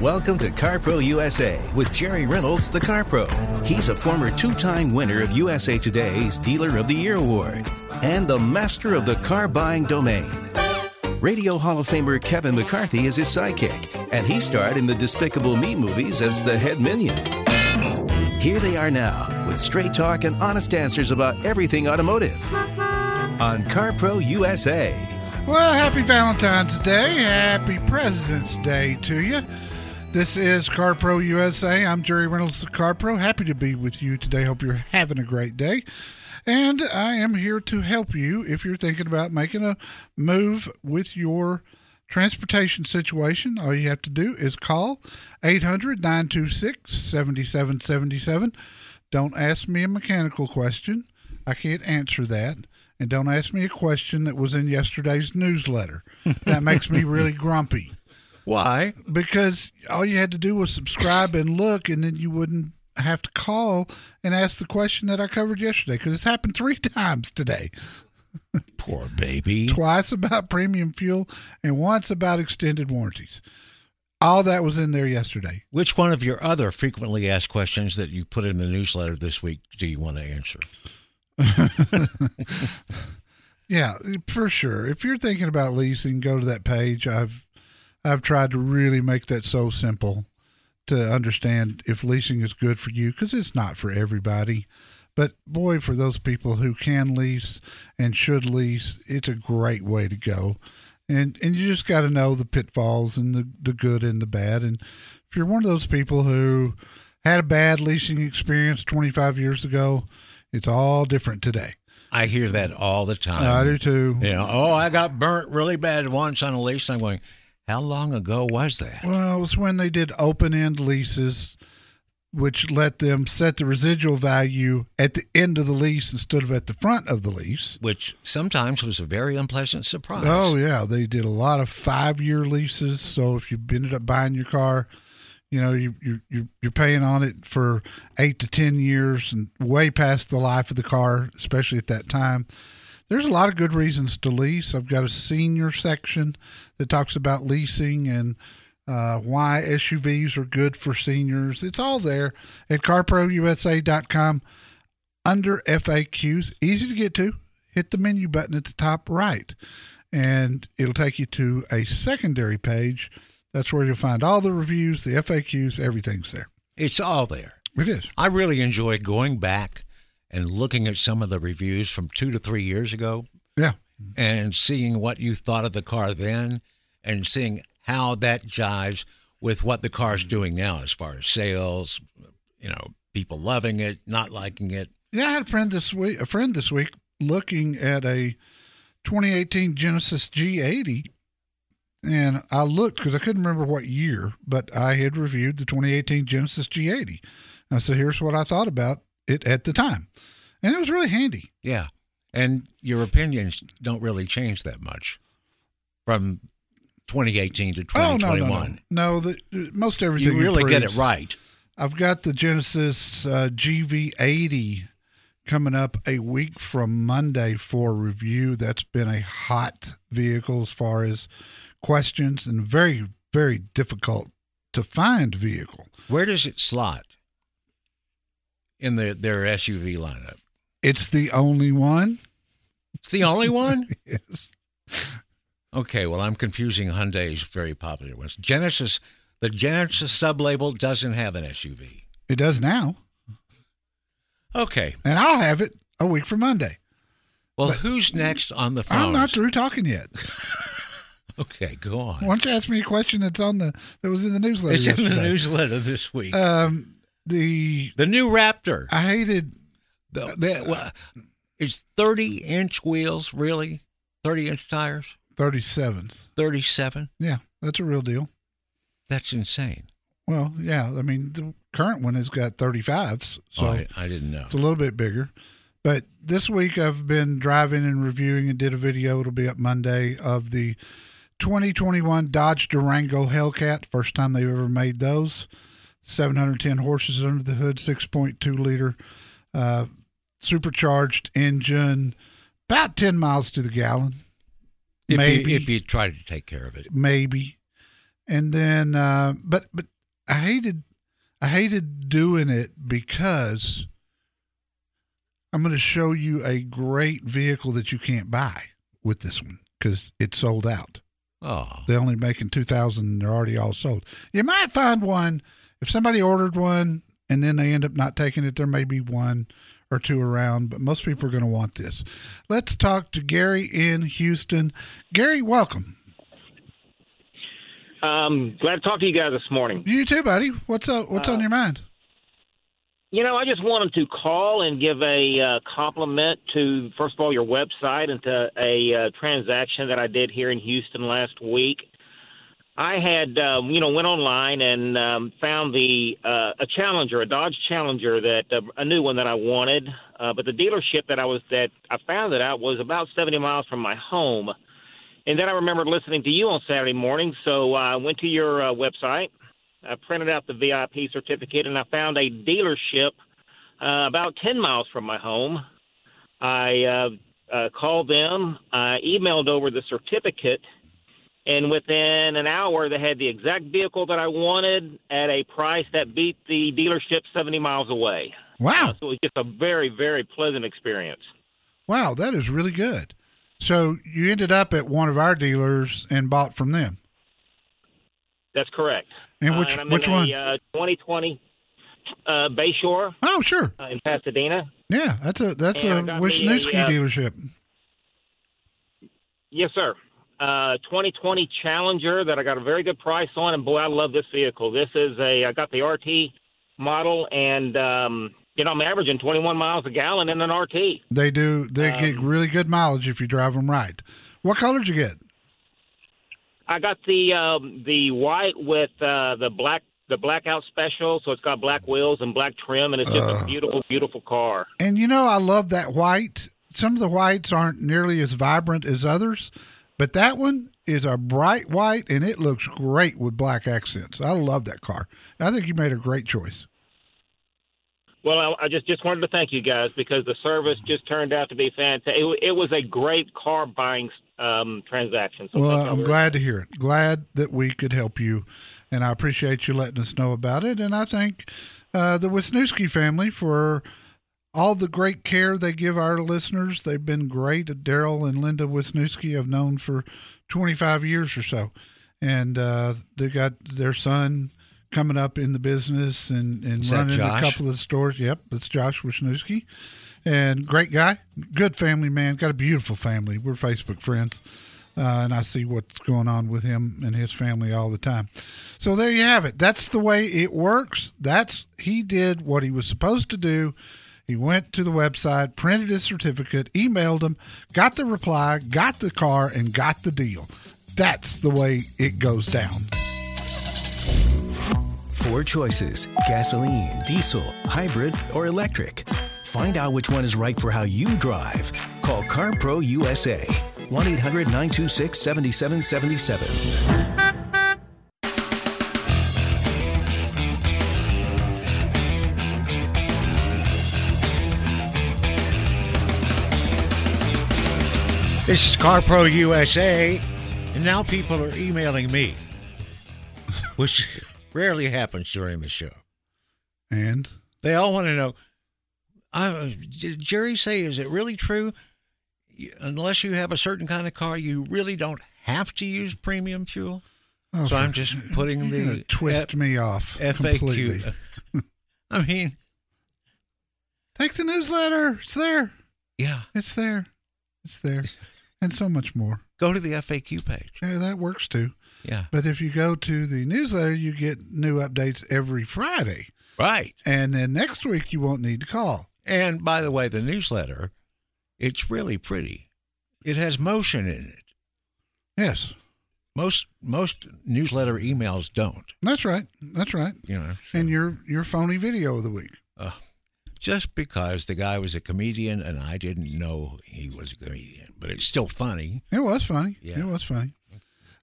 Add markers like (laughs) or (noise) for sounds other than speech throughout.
Welcome to CarPro USA with Jerry Reynolds, the CarPro. He's a former two time winner of USA Today's Dealer of the Year award and the master of the car buying domain. Radio Hall of Famer Kevin McCarthy is his sidekick, and he starred in the Despicable Me movies as the head minion. Here they are now with straight talk and honest answers about everything automotive on CarPro USA. Well, happy Valentine's Day. Happy President's Day to you. This is CarPro USA. I'm Jerry Reynolds, the CarPro. Happy to be with you today. Hope you're having a great day. And I am here to help you if you're thinking about making a move with your transportation situation. All you have to do is call 800 926 7777. Don't ask me a mechanical question, I can't answer that. And don't ask me a question that was in yesterday's newsletter. That makes me really grumpy Why? because all you had to do was subscribe and look, and then you wouldn't have to call and ask the question that I covered yesterday because it's happened three (laughs) times today. Poor baby. Twice about premium fuel and once about extended warranties. All that was in there yesterday. Which one of your other frequently asked questions that you put in the newsletter this week do you want to answer? (laughs) Yeah, for sure. If you're thinking about leasing, go to that page. I've I've tried to really make that so simple to understand if leasing is good for you because it's not for everybody. But boy, for those people who can lease and should lease, it's a great way to go. And and you just got to know the pitfalls and the the good and the bad. And if you're one of those people who had a bad leasing experience 25 years ago, it's all different today. I hear that all the time. I do too. You know, oh, I got burnt really bad once on a lease. I'm going, how long ago was that? Well, it was when they did open end leases, which let them set the residual value at the end of the lease instead of at the front of the lease. Which sometimes was a very unpleasant surprise. Oh, yeah. They did a lot of five year leases. So if you ended up buying your car, you know, you, you, you- you're paying on it for eight to 10 years and way past the life of the car, especially at that time. There's a lot of good reasons to lease. I've got a senior section that talks about leasing and uh, why SUVs are good for seniors. It's all there at carprousa.com under FAQs. Easy to get to. Hit the menu button at the top right, and it'll take you to a secondary page. That's where you'll find all the reviews, the FAQs, everything's there. It's all there. It is. I really enjoyed going back and looking at some of the reviews from two to three years ago Yeah. and seeing what you thought of the car then and seeing how that jives with what the car's doing now as far as sales, you know, people loving it, not liking it. Yeah, I had a friend this week. A friend this week looking at a 2018 Genesis G80, and I looked because I couldn't remember what year, but I had reviewed the 2018 Genesis G80. I said, "Here's what I thought about it at the time," and it was really handy. Yeah. And your opinions don't really change that much from 2018 to Oh no, no, 2021. no, no. The, most everything You really get it right. I've got the Genesis uh, GV80 coming up a week from Monday for review. That's been a hot vehicle as far as questions and very, very difficult to find vehicle. Where does it slot in the, their SUV lineup? It's the only one. It's the only one? (laughs) Yes. Okay, well, I'm confusing Hyundai's very popular ones. Genesis, the Genesis sublabel doesn't have an SUV. It does now. Okay, And I'll have it a week from Monday. well, who's next on the phone? I'm not through talking yet. (laughs) Okay, go on. Why don't you ask me a question that's on the that was in the newsletter It's in the newsletter this week. Um, the the new Raptor. I hated The, the, uh, well, it's 30 inch wheels, really? 30 inch tires? 37s. 37? Yeah, that's a real deal. That's insane. Well, yeah. I mean, the current one has got 35s, so oh, I, I didn't know. it's a little bit bigger. But this week I've been driving and reviewing and did a video. It'll be up Monday of the 2021 Dodge Durango Hellcat. First time they've ever made those. 710 horses under the hood, 6.2 liter uh, supercharged engine, about 10 miles to the gallon. If maybe You, if you try to take care of it. maybe. and then uh, but but I hated I hated doing it because I'm going to show you a great vehicle that you can't buy with this one because it's sold out. Oh, They're only making 2,000 and they're already all sold. You might find one if somebody ordered one and then they end up not taking it, there may be one or two around, but most people are going to want this. Let's talk to Gary in Houston. Gary, welcome. Um, glad to talk to you guys this morning. You too, buddy. What's up? What's on your mind? You know, I just wanted to call and give a uh, compliment to, first of all, your website and to a uh, transaction that I did here in Houston last week. I had, um, you know, went online and um, found the uh, a Challenger, a Dodge Challenger, that uh, a new one that I wanted, uh, but the dealership that I was that I found it at was about 70 miles from my home. And then I remembered listening to you on Saturday morning, so I went to your uh, website. I printed out the VIP certificate, and I found a dealership uh, about 10 miles from my home. I uh, uh, called them, I emailed over the certificate, and within an hour, they had the exact vehicle that I wanted at a price that beat the dealership 70 miles away. Wow. So it was just a very, very pleasant experience. Wow, that is really good. So you ended up at one of our dealers and bought from them. That's correct. And Uh, which I'm which in one? A, uh, 2020 uh, Bayshore oh, sure. uh, in Pasadena. Yeah, that's a that's And I a got me a, Wisniewski uh, dealership. Yes, sir. Uh, 2020 Challenger that I got a very good price on, and boy, I love this vehicle. This is a I got the RT model, and um, you know I'm averaging 21 miles a gallon in an RT. They do. They get um, really good mileage if you drive them right. What color did you get? I got the um, the white with uh, the black the blackout special, so it's got black wheels and black trim, and it's just Uh. a beautiful, beautiful car. And you know, I love that white. Some of the whites aren't nearly as vibrant as others, but that one is a bright white and it looks great with black accents. I love that car. I think you made a great choice. Well, I, I just just wanted to thank you guys because the service just turned out to be fantastic. It, it was a great car buying um, transaction. So Well, I'm glad to hear it. Glad that we could help you, and I appreciate you letting us know about it. And I thank uh, the Wisniewski family for all the great care they give our listeners. They've been great. Daryl and Linda Wisniewski I've known for 25 years or so, and uh, they got their son coming up in the business and, and Is running a couple of stores. Yep, that's Josh Wisniewski. And great guy, good family man, got a beautiful family. We're Facebook friends uh, and I see what's going on with him and his family all the time. So there you have it. That's the way it works. That's he did what he was supposed to do. He went to the website, printed his certificate, emailed him, got the reply, got the car, and got the deal. That's the way it goes down. Four choices gasoline, diesel, hybrid, or electric. Find out which one is right for how you drive. Call CarPro USA 1 800 926 7777. This is CarPro USA, and now people are emailing me, which rarely happens during the show. And They all want to know. Uh, did Jerry say, is it really true? Unless you have a certain kind of car, you really don't have to use premium fuel. oh, So I'm just putting the twist F- me off completely. FAQ. (laughs) I mean, Take the newsletter. It's there. yeah, It's there. It's there. And so much more. go to the FAQ page. Yeah, that works too. Yeah, But if you go to the newsletter, you get new updates every Friday. right. And then next week, you won't need to call. And by the way, the newsletter, it's really pretty. It has motion in it. Yes, Most most newsletter emails don't. that's right. That's right. You know, And your your phony video of the week. uh, just because the guy was a comedian and I didn't know he was a comedian, but it's still funny. It was funny. Yeah. It was funny.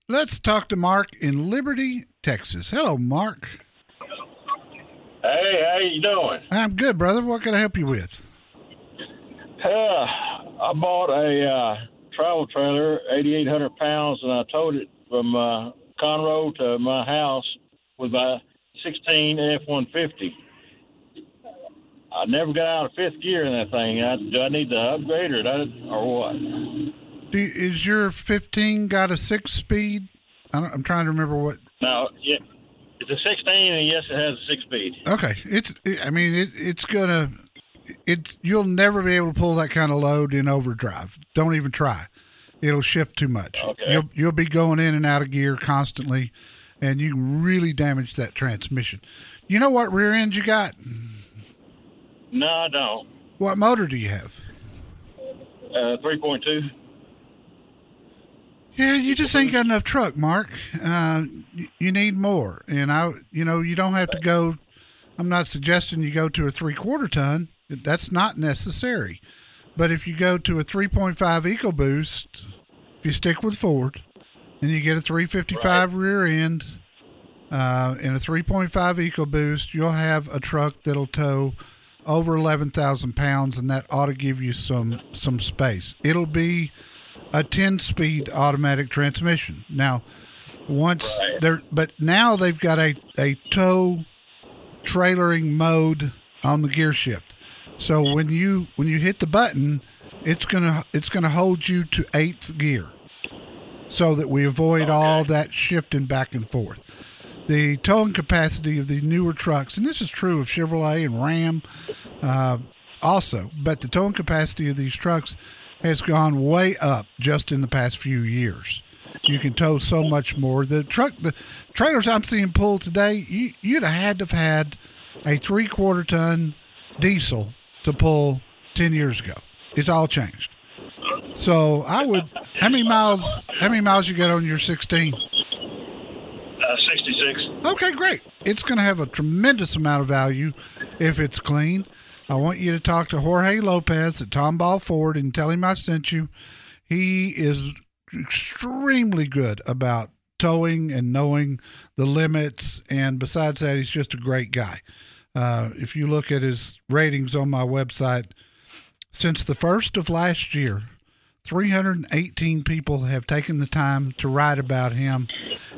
Let's talk to Mark in Liberty, Texas. Hello, Mark. Hey, how you doing? I'm good, brother. What can I help you with? Uh, I bought a uh, travel trailer, 8,800 pounds, and I towed it from uh, Conroe to my house with my 16 F-150. I never got out of fifth gear in that thing. I, do I need to upgrade or, that, or what? Do, is your 15 got a six speed? I don't, I'm trying to remember what. No, yeah, it's a 16, and yes, it has a six speed. Okay, it's. I mean, it, it's gonna. It's you'll never be able to pull that kind of load in overdrive. Don't even try. It'll shift too much. Okay. You'll you'll be going in and out of gear constantly, and you can really damage that transmission. You know what rear end you got? No, I don't. What motor do you have? Uh, 3.2. Yeah, you just ain't got enough truck, Mark. Uh, you need more, and I, you know, you don't have to go. I'm not suggesting you go to a three quarter ton. That's not necessary. But if you go to a 3.5 EcoBoost, if you stick with Ford, and you get a 355 rear end uh, and a 3.5 EcoBoost, you'll have a truck that'll tow over 11,000 pounds, and that ought to give you some some space. It'll be a 10 speed automatic transmission. Now, once Right. they're, but now they've got a, a tow trailering mode on the gear shift. So when you when you hit the button, it's gonna it's gonna hold you to eighth gear, so that we avoid all that shifting back and forth. The towing capacity of the newer trucks, and this is true of Chevrolet and Ram, uh, also, but the towing capacity of these trucks has gone way up just in the past few years. You can tow so much more. The truck, the trailers I'm seeing pulled today, you, you'd have had to have had a three quarter ton diesel to pull 10 years ago. It's all changed. So I would, how many miles, how many miles you got on your 16? 66. Okay, great. It's going to have a tremendous amount of value if it's clean. I want you to talk to Jorge Lopez at Tomball Ford and tell him I sent you. He is extremely good about towing and knowing the limits. And besides that, he's just a great guy. Uh, if you look at his ratings on my website, since the first of last year, 318 people have taken the time to write about him,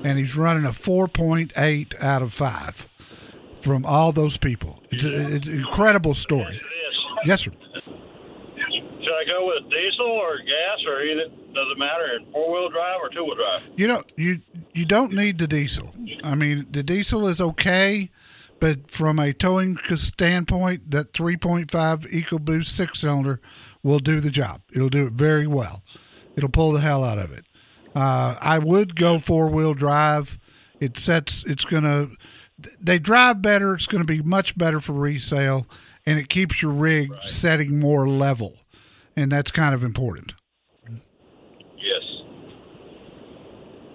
and he's running a 4.8 out of 5 from all those people. It's, a, it's an incredible story. Yes, sir. Should I go with diesel or gas or either? Does it matter? Four wheel drive or two wheel drive? You know, you you don't need the diesel. I mean, the diesel is okay, but from a towing standpoint, that 3.5 EcoBoost six cylinder will do the job. It'll do it very well. It'll pull the hell out of it. Uh, I would go four wheel drive. It sets. It's gonna. They drive better. It's going to be much better for resale, and it keeps your rig setting more level, and that's kind of important. Yes.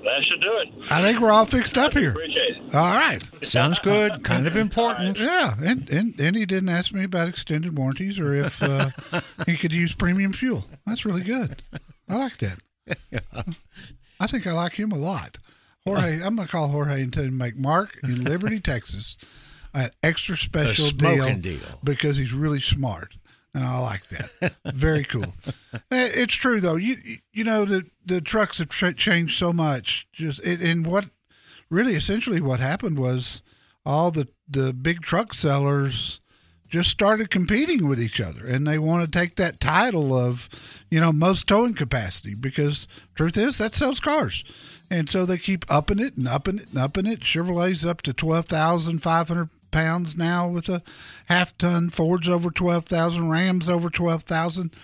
That should do it. I think we're all fixed up here. Appreciate it. All right. (laughs) Sounds good. Kind of important. Yeah, and, and and he didn't ask me about extended warranties or if uh, (laughs) he could use premium fuel. That's really good. I like that. Yeah. (laughs) I think I like him a lot. Jorge, I'm going to call Jorge and tell him to make Mark in Liberty, Texas, an extra special smoking deal. because he's really smart, and I like that. Very cool. Eh, It's true though. You you know the the trucks have tra- changed so much. Just it, and what really essentially what happened was all the the big truck sellers just started competing with each other and they want to take that title of you know most towing capacity because truth is that sells cars and so they keep upping it and upping it and upping it chevrolet's up to 12500 pounds now with a half ton ford's over 12000 rams over 12000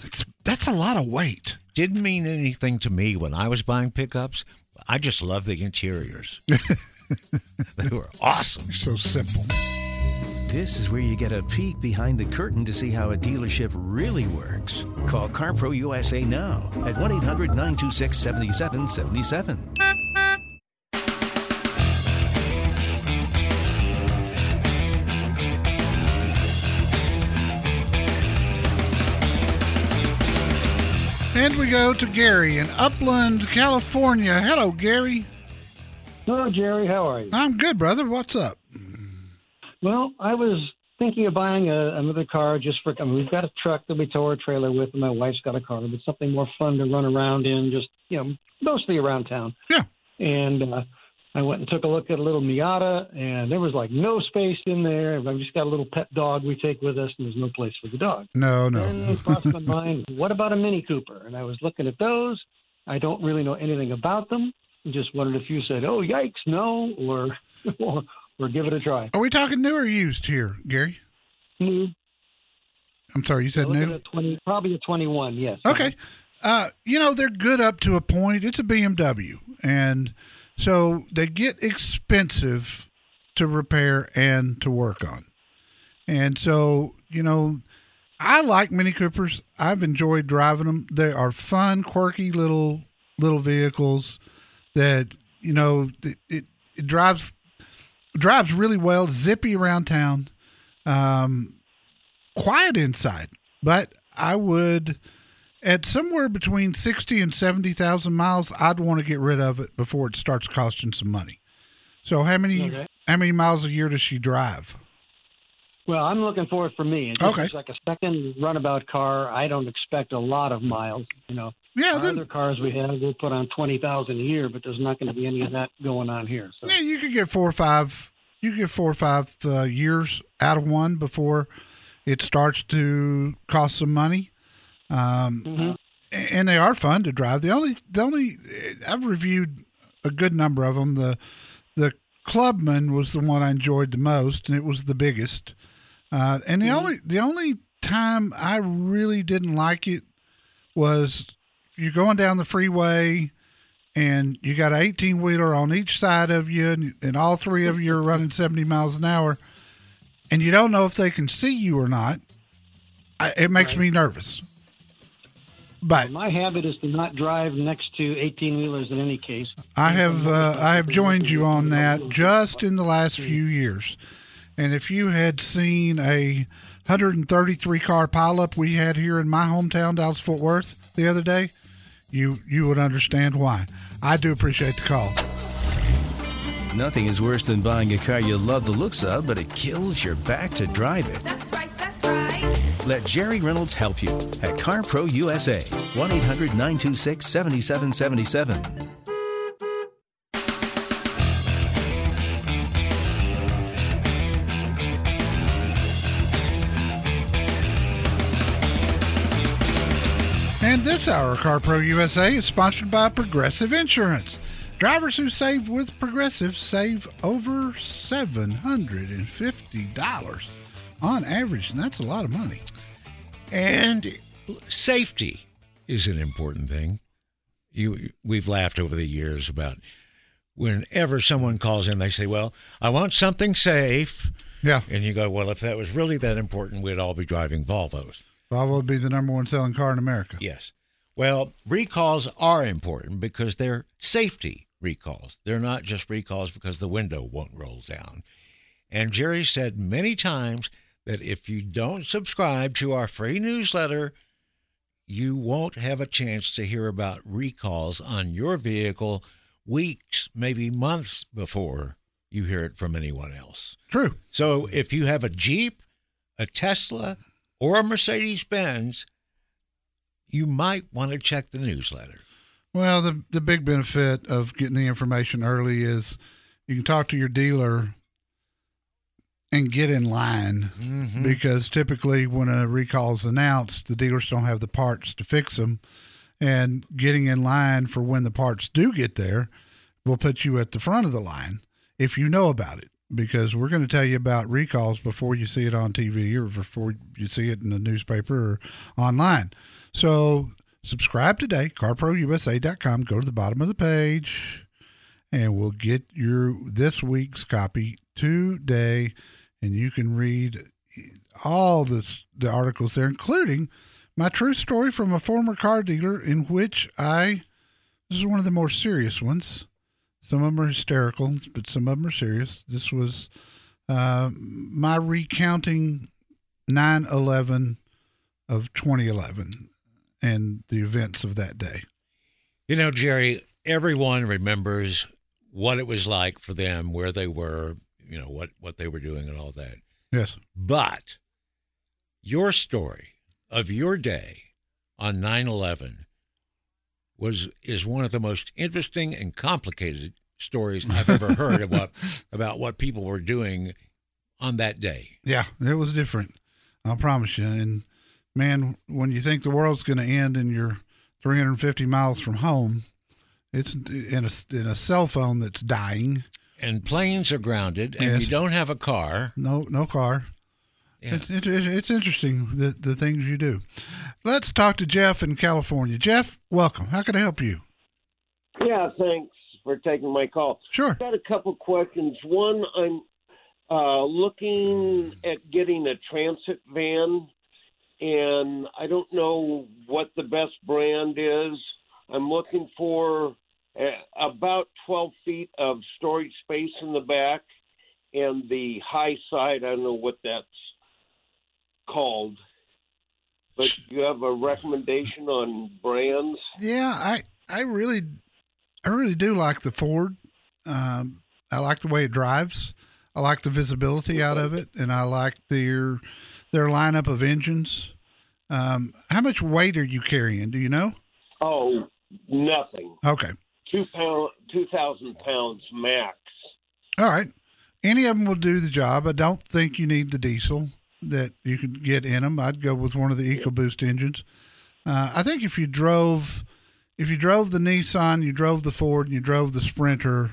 that's, that's a lot of weight Didn't mean anything to me when I was buying pickups. I just love the interiors. (laughs) they were awesome. so simple This is where you get a peek behind the curtain to see how a dealership really works. Call CarPro USA now at 1 800 926 7777. And we go to gary in upland california hello gary Hello, Jerry. How are you? i'm good brother what's up Well, I was thinking of buying a, another car just for. I mean, we've got a truck that we tow our trailer with, and my wife's got a car, but something more fun to run around in, just you know, mostly around town. Yeah. and uh, I went and took a look at a little Miata, and there was like no space in there. I've just got a little pet dog we take with us, and there's no place for the dog. No, no. And it (laughs) crossed my mind, what about a Mini Cooper? And I was looking at those. I don't really know anything about them. I just wondered if you said, "Oh, yikes, no," or (laughs) or, or give it a try. Are we talking new or used here, Gary? New. I'm sorry, you said new. at 20, probably a 21. Yes. Okay. Uh, you know, they're good up to a point. It's a BMW. And so they get expensive to repair and to work on. And so, you know, I like Mini Coopers. I've enjoyed driving them. They are fun, quirky little little vehicles that, you know, it, it, it drives drives really well, zippy around town. Um, quiet inside, but I would at somewhere between 60 and 70,000 miles, I'd want to get rid of it before it starts costing some money. So how many Okay. how many miles a year does she drive? Well, I'm looking for it for me. It's Okay. it's like a second runabout car. I don't expect a lot of miles. You know, Yeah, then other cars we have, we'll put on twenty thousand a year, but there's not going to be any of that going on here. So yeah, you could get four or five you get four or five uh, years out of one before it starts to cost some money. Um, Mhm. and they are fun to drive. The only, the only, I've reviewed a good number of them. The, the Clubman was the one I enjoyed the most, and it was the biggest. Uh, and the only, the only time I really didn't like it was you're going down the freeway and you got an 18 wheeler on each side of you, and, and all three of you are running 70 miles an hour, and you don't know if they can see you or not. I, it makes me nervous. But my habit is to not drive next to eighteen wheelers in any case. I have uh, I have joined you on that just in the last few years, and if you had seen a 133 car pileup we had here in my hometown, Dallas Fort Worth, the other day, you you would understand why. I do appreciate the call. Nothing is worse than buying a car you love the looks of, but it kills your back to drive it. Let Jerry Reynolds help you at CarPro USA. 1 800 926 7777. And this hour CarPro USA is sponsored by Progressive Insurance. Drivers who save with Progressive save over $750 on average, and that's a lot of money. And safety is an important thing. You, we've laughed over the years about whenever someone calls in, they say, "Well, I want something safe," Yeah, and you go, "Well, if that was really that important, we'd all be driving Volvos." Volvo would be the number one selling car in America. Yes. Well, recalls are important because they're safety recalls. They're not just recalls because the window won't roll down. And Jerry said many times that if you don't subscribe to our free newsletter, you won't have a chance to hear about recalls on your vehicle weeks, maybe months before you hear it from anyone else. True. So if you have a Jeep, a Tesla, or a Mercedes Benz, you might want to check the newsletter. Well, the the big benefit of getting the information early is you can talk to your dealer and get in line Mhm. because typically when a recall is announced, the dealers don't have the parts to fix them, and getting in line for when the parts do get there will put you at the front of the line if you know about it. Because we're going to tell you about recalls before you see it on TV or before you see it in the newspaper or online. So subscribe today, carprousa.com. Go to the bottom of the page, and we'll get your this week's copy today, and you can read all this, the articles there, including my true story from a former car dealer, in which I this is one of the more serious ones. Some of them are hysterical, but some of them are serious. This was uh, my recounting 9 11 of 2011 and the events of that day. You know, Jerry, everyone remembers what it was like for them, where they were, you know, what, what they were doing and all that. Yes. But your story of your day on 9 11 was is one of the most interesting and complicated stories I've ever heard (laughs) about about what people were doing on that day. Yeah, it was different. I promise you. And man, when you think the world's going to end and you're 350 miles from home, it's in a in a cell phone that's dying. And planes are grounded, and Yes. you don't have a car. No, no car. Yeah. It's, it, it, it's interesting the the things you do. Let's talk to Jeff in California. Jeff, welcome. How can I help you? Yeah, thanks for taking my call. Sure. Got a couple questions. One, I'm uh, looking at getting a transit van, and I don't know what the best brand is. I'm looking for about 12 feet of storage space in the back, and the high side, I don't know what that's called. But you have a recommendation on brands? Yeah, I I really I really do like the Ford. Um, I like the way it drives. I like the visibility out of it, and I like their their lineup of engines. Um, how much weight are you carrying? Do you know? Oh, nothing. Okay, two pound, two thousand pounds max. all right. Any of them will do the job. I don't think you need the diesel that you could get in them. I'd go with one of the EcoBoost engines. Uh, I think if you drove, if you drove the Nissan, you drove the Ford, and you drove the Sprinter,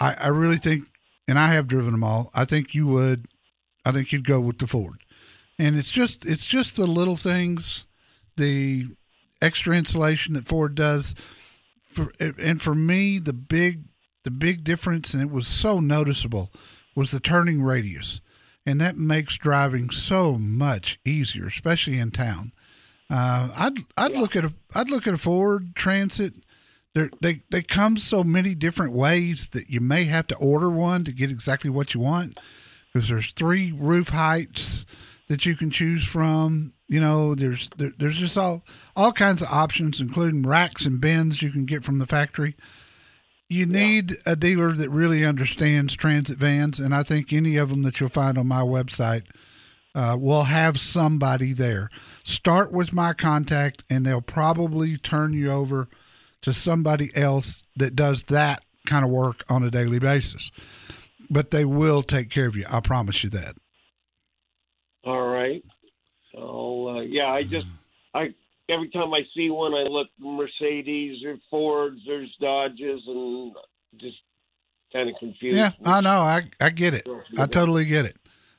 I, I really think, and I have driven them all. I think you would. I think you'd go with the Ford, and it's just it's just the little things, the extra insulation that Ford does. For and for me, the big the big difference, and it was so noticeable, was the turning radius, and that makes driving so much easier, especially in town. Uh, I'd I'd look at a I'd look at a Ford Transit. They're, they they come so many different ways that you may have to order one to get exactly what you want because there's three roof heights that you can choose from. You know, there's there, there's just all all kinds of options, including racks and bins you can get from the factory. You need a dealer that really understands transit vans, and I think any of them that you'll find on my website uh, will have somebody there. Start with my contact, and they'll probably turn you over to somebody else that does that kind of work on a daily basis. But they will take care of you. I promise you that. All right. So uh, yeah, I just I every time I see one, I look Mercedes or Fords, there's Dodges, and just kind of confused. Yeah, I know. I I get it. I totally get it.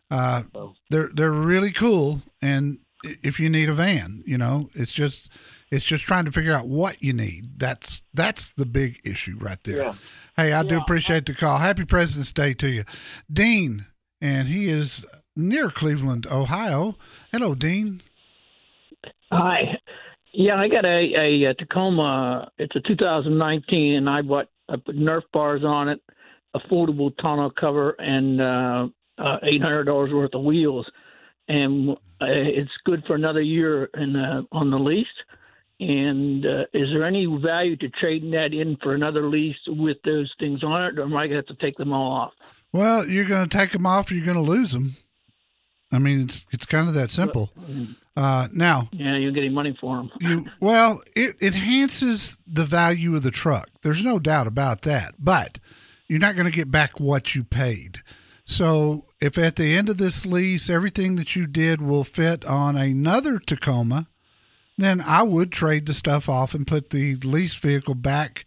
Uh, they're they're really cool, and if you need a van, you know, it's just it's just trying to figure out what you need. That's that's the big issue right there. Yeah. Hey, I do appreciate the call. Happy President's Day to you, Dean, and he is near Cleveland, Ohio. Hello, Dean. Hi. Yeah, I got a, a, uh Tacoma. It's a 2019, and I bought I put Nerf bars on it, affordable tonneau cover, and uh, uh, $800 worth of wheels, and uh, it's good for another year in uh, on the lease. And uh, is there any value to trading that in for another lease with those things on it, or am I going to have to take them all off? Well, you're going to take them off, or you're going to lose them. I mean, it's it's kind of that simple. Uh, now, Yeah, you're getting money for them. you well it enhances the value of the truck there's no doubt about that but you're not going to get back what you paid so if at the end of this lease everything that you did will fit on another tacoma then i would trade the stuff off and put the lease vehicle back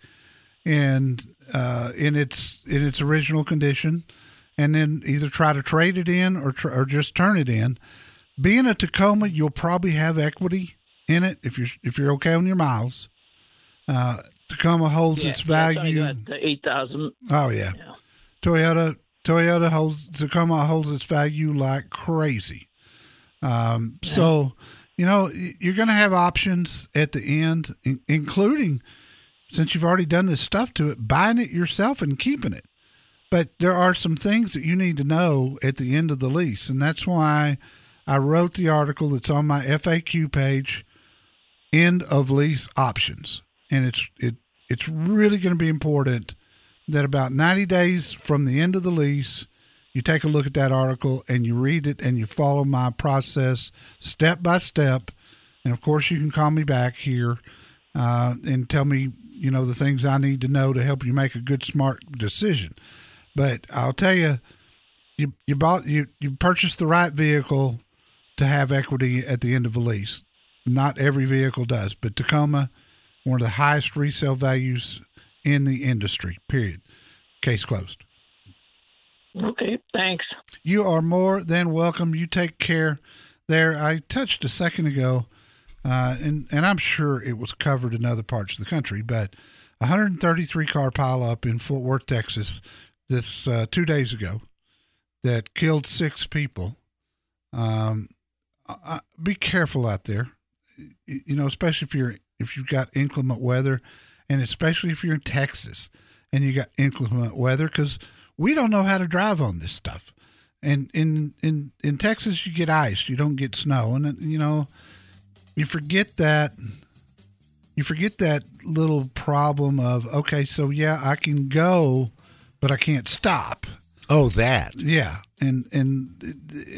in uh, in its in its original condition and then either try to trade it in or tr- or just turn it in being a Tacoma, you'll probably have equity in it if you're if you're okay on your miles. Uh, Tacoma holds its value. I 8,000. oh yeah. Yeah. Toyota Toyota holds Tacoma holds its value like crazy. Um, So, you know, you're going to have options at the end, in- including since you've already done this stuff to it, buying it yourself and keeping it. But there are some things that you need to know at the end of the lease, and that's why I wrote the article that's on my FAQ page, end of lease options, and it's it it's really going to be important that about 90 days from the end of the lease, you take a look at that article and you read it and you follow my process step by step. And of course, you can call me back here uh, and tell me, you know, the things I need to know to help you make a good, smart decision. But I'll tell you, you you bought you you purchased the right vehicle to have equity at the end of a lease. Not every vehicle does, but Tacoma, one of the highest resale values in the industry. Period. Case closed. Okay, thanks. You are more than welcome. You take care. There, I touched a second ago, uh, and and I'm sure it was covered in other parts of the country, but 133 car pileup in Fort Worth, Texas, this uh, two days ago, that killed six people. Um, I, be careful out there, you know, especially if you're if you've got inclement weather, and especially if you're in Texas and you got inclement weather, because we don't know how to drive on this stuff. And in in in Texas, you get ice, you don't get snow, and you know, you forget that. You forget that little problem of okay, so yeah, I can go, but I can't stop. Oh, that. Yeah, and and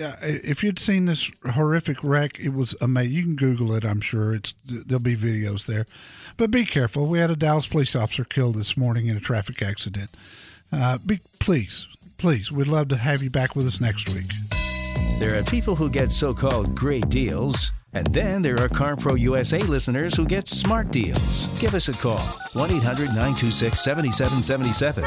uh, if you'd seen this horrific wreck, it was amazing. You can Google it. I'm sure it's there'll be videos there, but be careful. We had a Dallas police officer killed this morning in a traffic accident. Uh, be please, please, we'd love to have you back with us next week. There are people who get so-called great deals. And then there are CarPro USA listeners who get smart deals. Give us a call 1 800 926 7777.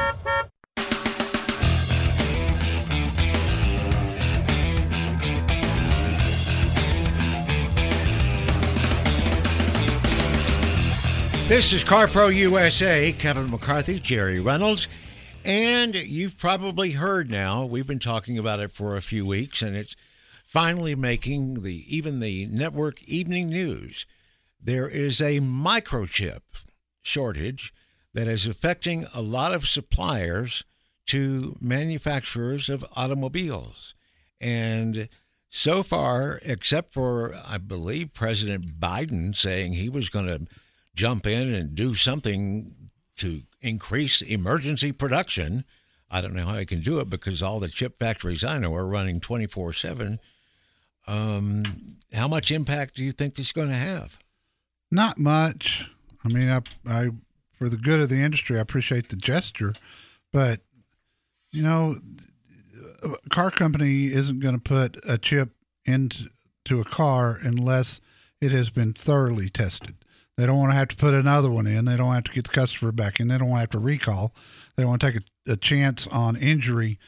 This is CarPro USA, Kevin McCarthy, Jerry Reynolds, and you've probably heard now, we've been talking about it for a few weeks, and it's finally making the even the network evening news. There is a microchip shortage that is affecting a lot of suppliers to manufacturers of automobiles. And so far, except for, I believe, President Biden saying he was going to jump in and do something to increase emergency production. I don't know how he can do it because all the chip factories I know are running 24 7. Um, how much impact do you think this is going to have? Not much. I mean, I, I, for the good of the industry, I appreciate the gesture, but you know, a car company isn't going to put a chip into a car unless it has been thoroughly tested. They don't want to have to put another one in. They don't have to get the customer back in. They don't want to have to recall. They don't want to take a, a chance on injury.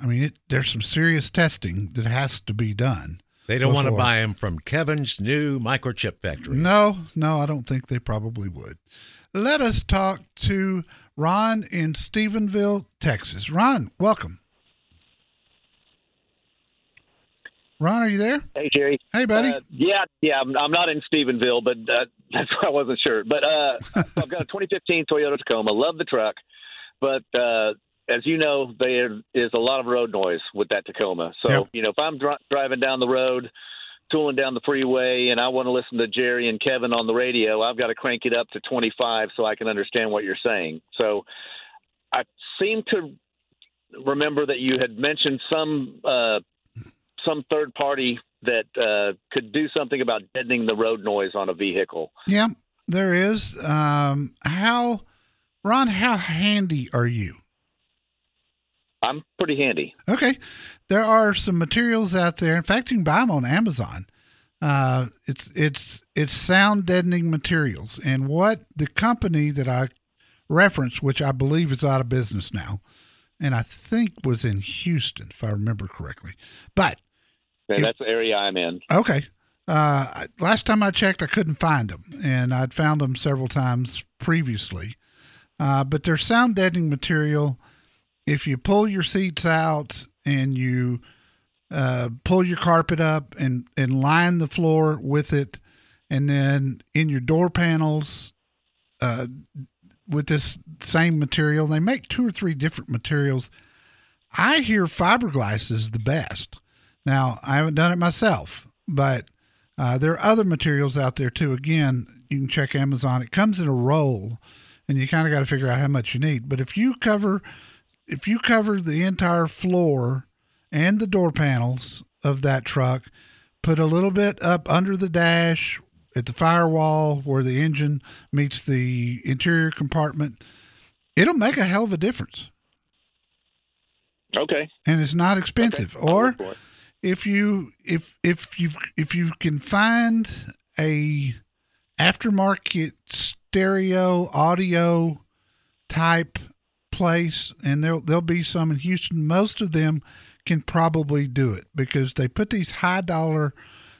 I mean, it, there's some serious testing that has to be done. They don't before. want to buy them from Kevin's new microchip factory. No, no, I don't think they probably would. Let us talk to Ron in Stephenville, Texas. Ron, welcome. Ron, are you there? Hey, Jerry. Hey, buddy. Uh, yeah, yeah. I'm, I'm, not in Stephenville, but uh, that's why I wasn't sure. But uh, (laughs) I've got a 2015 Toyota Tacoma. Love the truck, but uh, as you know, there is a lot of road noise with that Tacoma. So yep. you know, if I'm dri- driving down the road, tooling down the freeway, and I want to listen to Jerry and Kevin on the radio, I've got to crank it up to 25 so I can understand what you're saying. So I seem to remember that you had mentioned some uh, some third party that uh, could do something about deadening the road noise on a vehicle. Yeah, there is. Um, how, Ron? How handy are you? I'm pretty handy. Okay, there are some materials out there. In fact, you can buy them on Amazon. Uh, it's it's it's sound deadening materials, and what the company that I referenced, which I believe is out of business now, and I think was in Houston, if I remember correctly. But that's the area I'm in. Okay. Uh, last time I checked, I couldn't find them, and I'd found them several times previously. Uh, but they're sound deadening material. If you pull your seats out and you uh, pull your carpet up and, and line the floor with it, and then in your door panels uh, with this same material, they make two or three different materials. I hear fiberglass is the best. Now, I haven't done it myself, but uh, there are other materials out there too. Again, you can check Amazon. It comes in a roll, and you kind of got to figure out how much you need. But if you cover, if you cover the entire floor and the door panels of that truck, put a little bit up under the dash at the firewall where the engine meets the interior compartment, it'll make a hell of a difference. Okay. And it's not expensive. Okay. Or look for it. If you if if you if you can find a aftermarket stereo audio type place and there'll there'll be some in Houston most of them can probably do it because they put these high dollar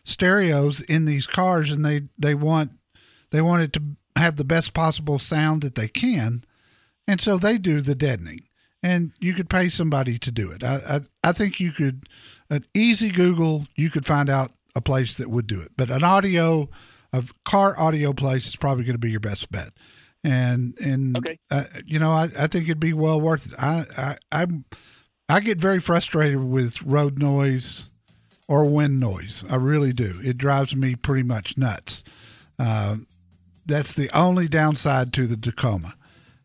stereos in these cars and they they want they want it to have the best possible sound that they can. And so they do the deadening and you could pay somebody to do it. I i, I think you could an easy google you could find out a place that would do it. But an audio a car audio place is probably going to be your best bet. And and Okay. uh, you know I, I think it'd be well worth it. I i i'm i get very frustrated with road noise or wind noise. I really do. It drives me pretty much nuts. Uh, that's the only downside to the Tacoma.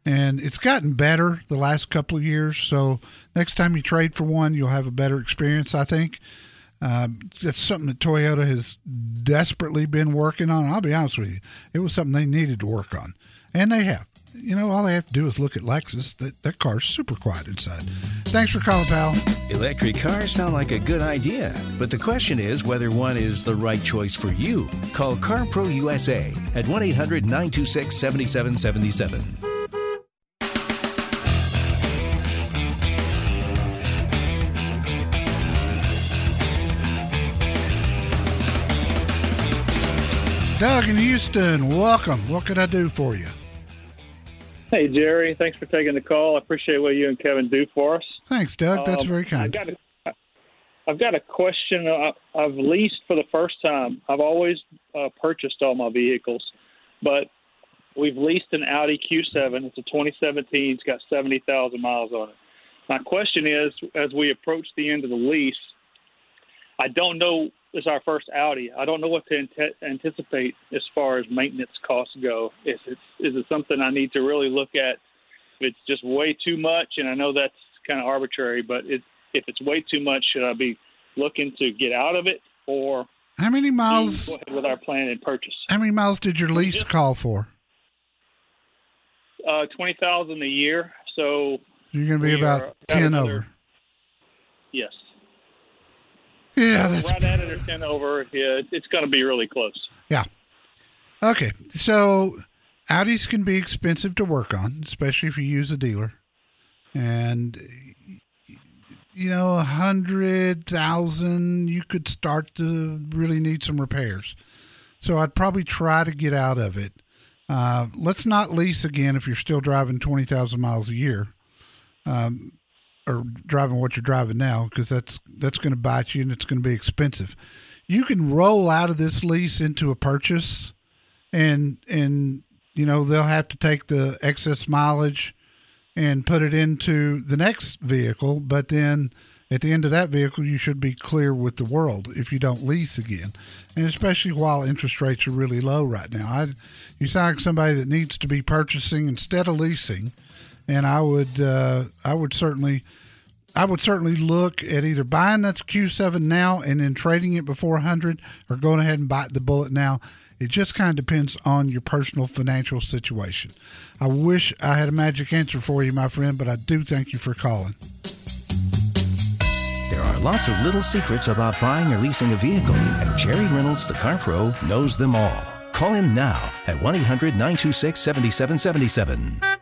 And it's gotten better the last couple of years. So next time you trade for one, you'll have a better experience, I think. Um, that's something that Toyota has desperately been working on. I'll be honest with you, it was something they needed to work on, and they have. You know, all they have to do is look at Lexus. That that car's super quiet inside. Thanks for calling, pal. Electric cars sound like a good idea, but the question is whether one is the right choice for you. Call CarPro USA at 1 800 926 7777. Doug in Houston, welcome. What can I do for you? Hey, Jerry. Thanks for taking the call. I appreciate what you and Kevin do for us. Thanks, Doug. That's Um, very I kind. got a, I've got a question. I- I've leased for the first time. I've always uh, purchased all my vehicles, but we've leased an Audi Q7. It's a 2017. It's got 70,000 miles on it. My question is, as we approach the end of the lease, I don't know. It's our first Audi. I don't know what to ante- anticipate as far as maintenance costs go. If it's is it something I need to really look at? If it's just way too much, and I know that's kind of arbitrary, but it, if it's way too much, should I be looking to get out of it or How many miles? go ahead with our plan and purchase? How many miles did your lease call for? Uh, Twenty thousand a year. So You're going to be about ten over. yes, Yeah, that's right at it or ten over. Yeah, it's going to be really close. Yeah. Okay. So Audis can be expensive to work on, especially if you use a dealer. And you know, a hundred thousand, you could start to really need some repairs. So I'd probably try to get out of it. Uh, let's not lease again if you're still driving twenty thousand miles a year, um, driving what you're driving now, because that's that's going to bite you and it's going to be expensive. You can roll out of this lease into a purchase, and and you know they'll have to take the excess mileage and put it into the next vehicle, but then at the end of that vehicle, you should be clear with the world if you don't lease again, and especially while interest rates are really low right now. I, you sound like somebody that needs to be purchasing instead of leasing, and I would uh, I would certainly. I would certainly look at either buying that Q7 now and then trading it before 100 or going ahead and bite the bullet now. It just kind of depends on your personal financial situation. I wish I had a magic answer for you, my friend, but I do thank you for calling. There are lots of little secrets about buying or leasing a vehicle, and Jerry Reynolds, the Car Pro, knows them all. Call him now at 1 800 926 7777.